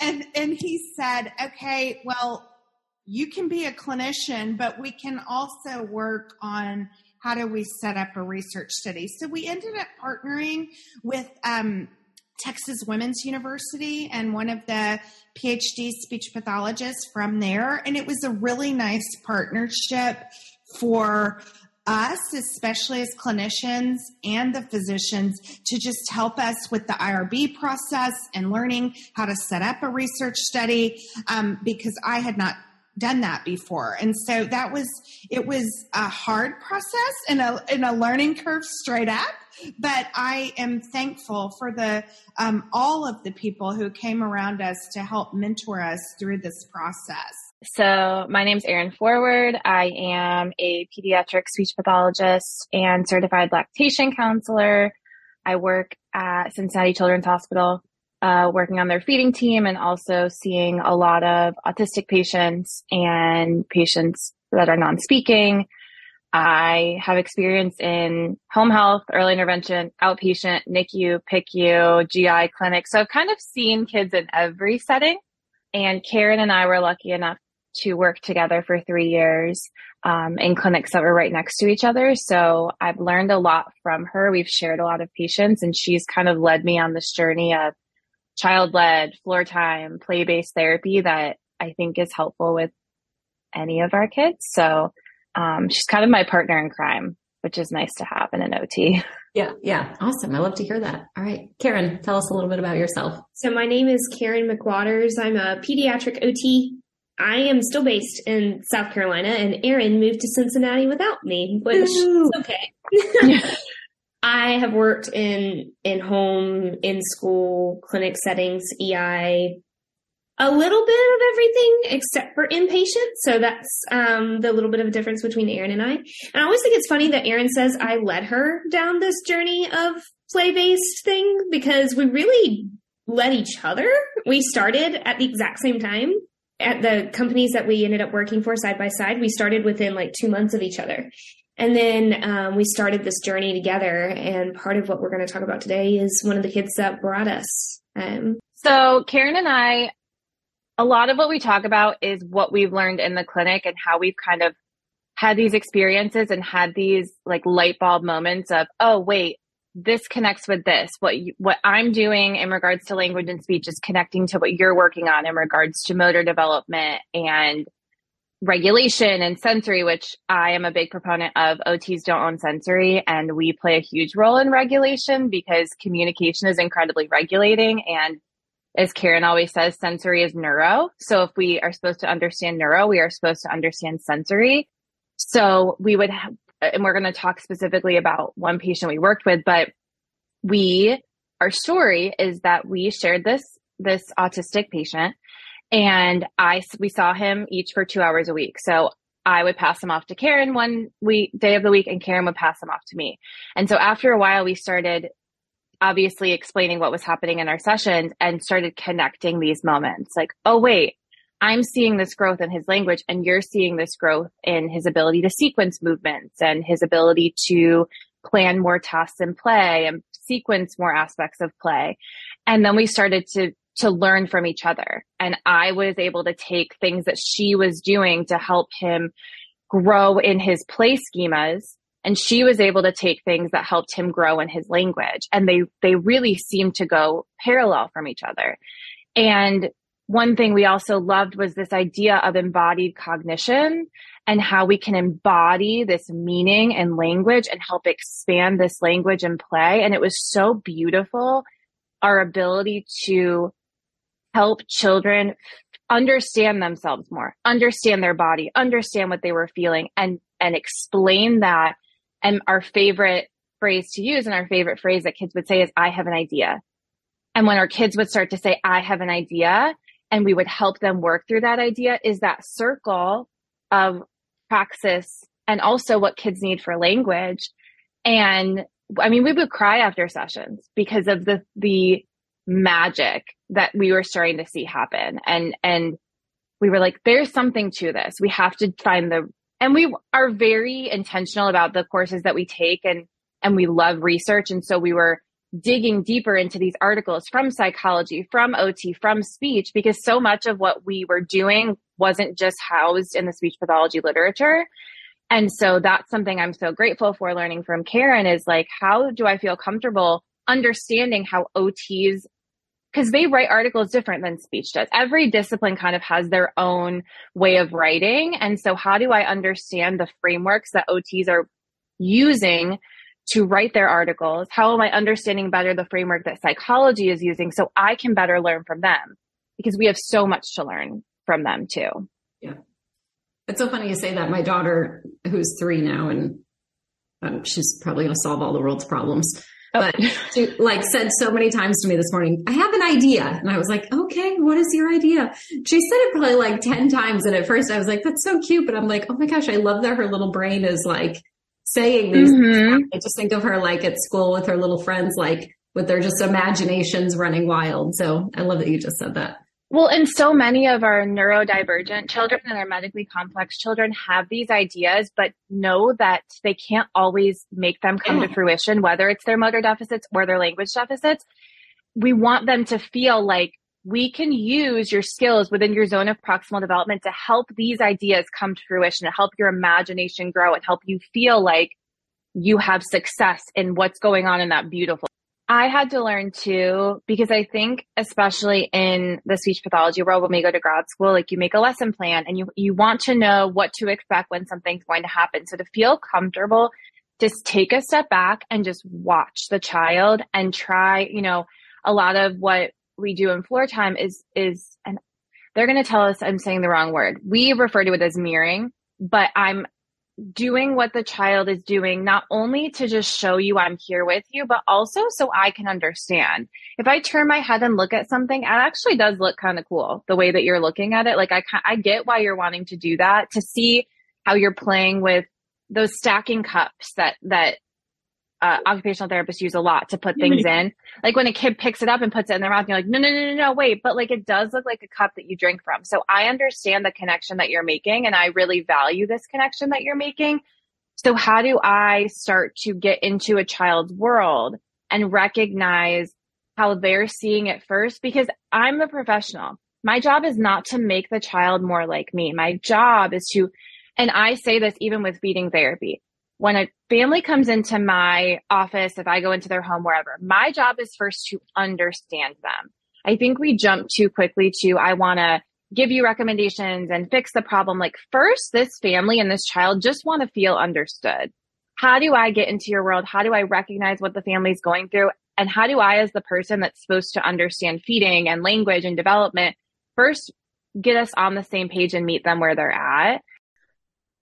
And, and he said, okay, well, you can be a clinician, but we can also work on how do we set up a research study. So we ended up partnering with, um, Texas Women's University and one of the PhD speech pathologists from there. And it was a really nice partnership for us, especially as clinicians and the physicians, to just help us with the IRB process and learning how to set up a research study um, because I had not done that before. And so that was it was a hard process and a, and a learning curve straight up but i am thankful for the um, all of the people who came around us to help mentor us through this process so, my name is Erin Forward. I am a pediatric speech pathologist and certified lactation counselor. I work at Cincinnati Children's Hospital, uh, working on their feeding team and also seeing a lot of autistic patients and patients that are non speaking. I have experience in home health, early intervention, outpatient, NICU, PICU, GI clinic. So I've kind of seen kids in every setting. And Karen and I were lucky enough to work together for three years um, in clinics that were right next to each other. So I've learned a lot from her. We've shared a lot of patients, and she's kind of led me on this journey of child led, floor time, play based therapy that I think is helpful with any of our kids. So um, she's kind of my partner in crime. which is nice to have in an OT. Yeah, yeah. Awesome. I love to hear that. All right. Karen, tell us a little bit about yourself. So my name is Karen McWaters. I'm a pediatric OT. I am still based in South Carolina and Erin moved to Cincinnati without me, which is okay. [laughs] [laughs] I have worked in in home, in school, clinic settings, EI, a little bit of everything except for inpatient. So that's um, the little bit of a difference between Erin and I. And I always think it's funny that Erin says I led her down this journey of play based thing because we really led each other. We started at the exact same time at the companies that we ended up working for side by side. We started within like two months of each other. And then um, we started this journey together. And part of what we're going to talk about today is one of the kids that brought us. Um, so Karen and I a lot of what we talk about is what we've learned in the clinic and how we've kind of had these experiences and had these like light bulb moments of, oh, wait, this connects with this. What you, what I'm doing in regards to language and speech is connecting to what you're working on in regards to motor development and regulation and sensory, which I am a big proponent of. OTs don't own sensory, and we play a huge role in regulation because communication is incredibly regulating and as Karen always says, sensory is neuro. So if we are supposed to understand neuro, we are supposed to understand sensory. So we would have, Uh, and we're going to talk specifically about one patient we worked with, but we, our story is that we shared this, this autistic patient and I, we saw him each for two hours a week. So I would pass him off to Karen one week, day of the week, and Karen would pass him off to me. And so after a while, we started obviously explaining what was happening in our sessions and started connecting these moments like, oh, wait, I'm seeing this growth in his language and you're seeing this growth in his ability to sequence movements and his ability to plan more tasks in play and sequence more aspects of play. And then we started to to learn from each other. And I was able to take things that she was doing to help him grow in his play schemas and she was able to take things that helped him grow in his language and they they really seemed to go parallel from each other and one thing we also loved was this idea of embodied cognition and how we can embody this meaning and language and help expand this language and play and it was so beautiful our ability to help children understand themselves more understand their body understand what they were feeling and and explain that and our favorite phrase to use and our favorite phrase that kids would say is, I have an idea. And when our kids would start to say, I have an idea, and we would help them work through that idea, is that circle of praxis and also what kids need for language. And I mean, we would cry after sessions because of the, the magic that we were starting to see happen. And, and we were like, there's something to this. We have to find the and we are very intentional about the courses that we take and and we love research and so we were digging deeper into these articles from psychology from ot from speech because so much of what we were doing wasn't just housed in the speech pathology literature and so that's something i'm so grateful for learning from karen is like how do i feel comfortable understanding how ots because they write articles different than speech does. Every discipline kind of has their own way of writing. And so, how do I understand the frameworks that OTs are using to write their articles? How am I understanding better the framework that psychology is using so I can better learn from them? Because we have so much to learn from them too. Yeah. It's so funny you say that. My daughter, who's three now, and um, she's probably going to solve all the world's problems Oh. But she like said so many times to me this morning, I have an idea. And I was like, okay, what is your idea? She said it probably like 10 times. And at first I was like, that's so cute. But I'm like, oh my gosh, I love that her little brain is like saying these mm-hmm. I just think of her like at school with her little friends, like with their just imaginations running wild. So I love that you just said that. Well, and so many of our neurodivergent children and our medically complex children have these ideas, but know that they can't always make them come to fruition, whether it's their motor deficits or their language deficits. We want them to feel like we can use your skills within your zone of proximal development to help these ideas come to fruition, to help your imagination grow and help you feel like you have success in what's going on in that beautiful I had to learn too, because I think especially in the speech pathology world, when we go to grad school, like you make a lesson plan and you, you want to know what to expect when something's going to happen. So to feel comfortable just take a step back and just watch the child and try, you know, a lot of what we do in floor time is, is, and they're going to tell us I'm saying the wrong word. We refer to it as mirroring, but I'm doing what the child is doing, not only to just show you I'm here with you, but also so I can understand. If I turn my head and look at something, it actually does look kind of cool the way that you're looking at it. Like I, I get why you're wanting to do that to see how you're playing with those stacking cups that, that uh, occupational therapists use a lot to put things in. Like when a kid picks it up and puts it in their mouth, you're like, no, no, no, no, no, wait. But like it does look like a cup that you drink from. So I understand the connection that you're making and I really value this connection that you're making. So how do I start to get into a child's world and recognize how they're seeing it first? Because I'm the professional. My job is not to make the child more like me. My job is to, and I say this even with feeding therapy when a family comes into my office, if I go into their home, wherever, my job is first to understand them. I think we jump too quickly to, I want to give you recommendations and fix the problem. Like first, this family and this child just want to feel understood. How do I get into your world? How do I recognize what the family's going through? And how do I, as the person that's supposed to understand feeding and language and development, first get us on the same page and meet them where they're at?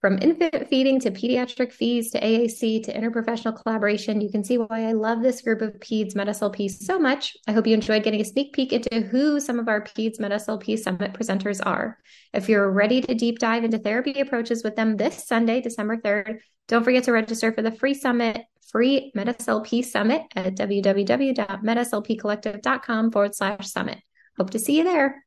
From infant feeding to pediatric FEES to AAC to interprofessional collaboration, you can see why I love this group of PEDS MedSLP so much. I hope you enjoyed getting a sneak peek into who some of our PEDS MedSLP Summit presenters are. If you're ready to deep dive into therapy approaches with them this Sunday, December 3rd, don't forget to register for the free summit, free MedSLP Summit at www.medslpcollective.com forward slash summit. Hope to see you there.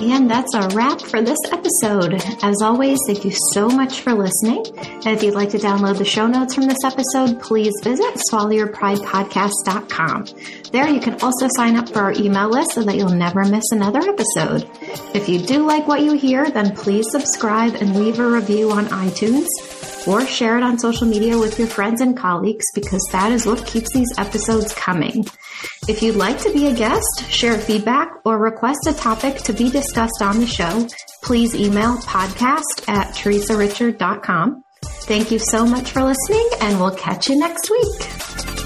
And that's a wrap for this episode. As always, thank you so much for listening. And if you'd like to download the show notes from this episode, please visit swallowyourpridepodcast.com. There you can also sign up for our email list so that you'll never miss another episode. If you do like what you hear, then please subscribe and leave a review on iTunes or share it on social media with your friends and colleagues because that is what keeps these episodes coming. If you'd like to be a guest, share feedback, or request a topic to be discussed on the show, please email podcast at teresarichard.com. Thank you so much for listening, and we'll catch you next week.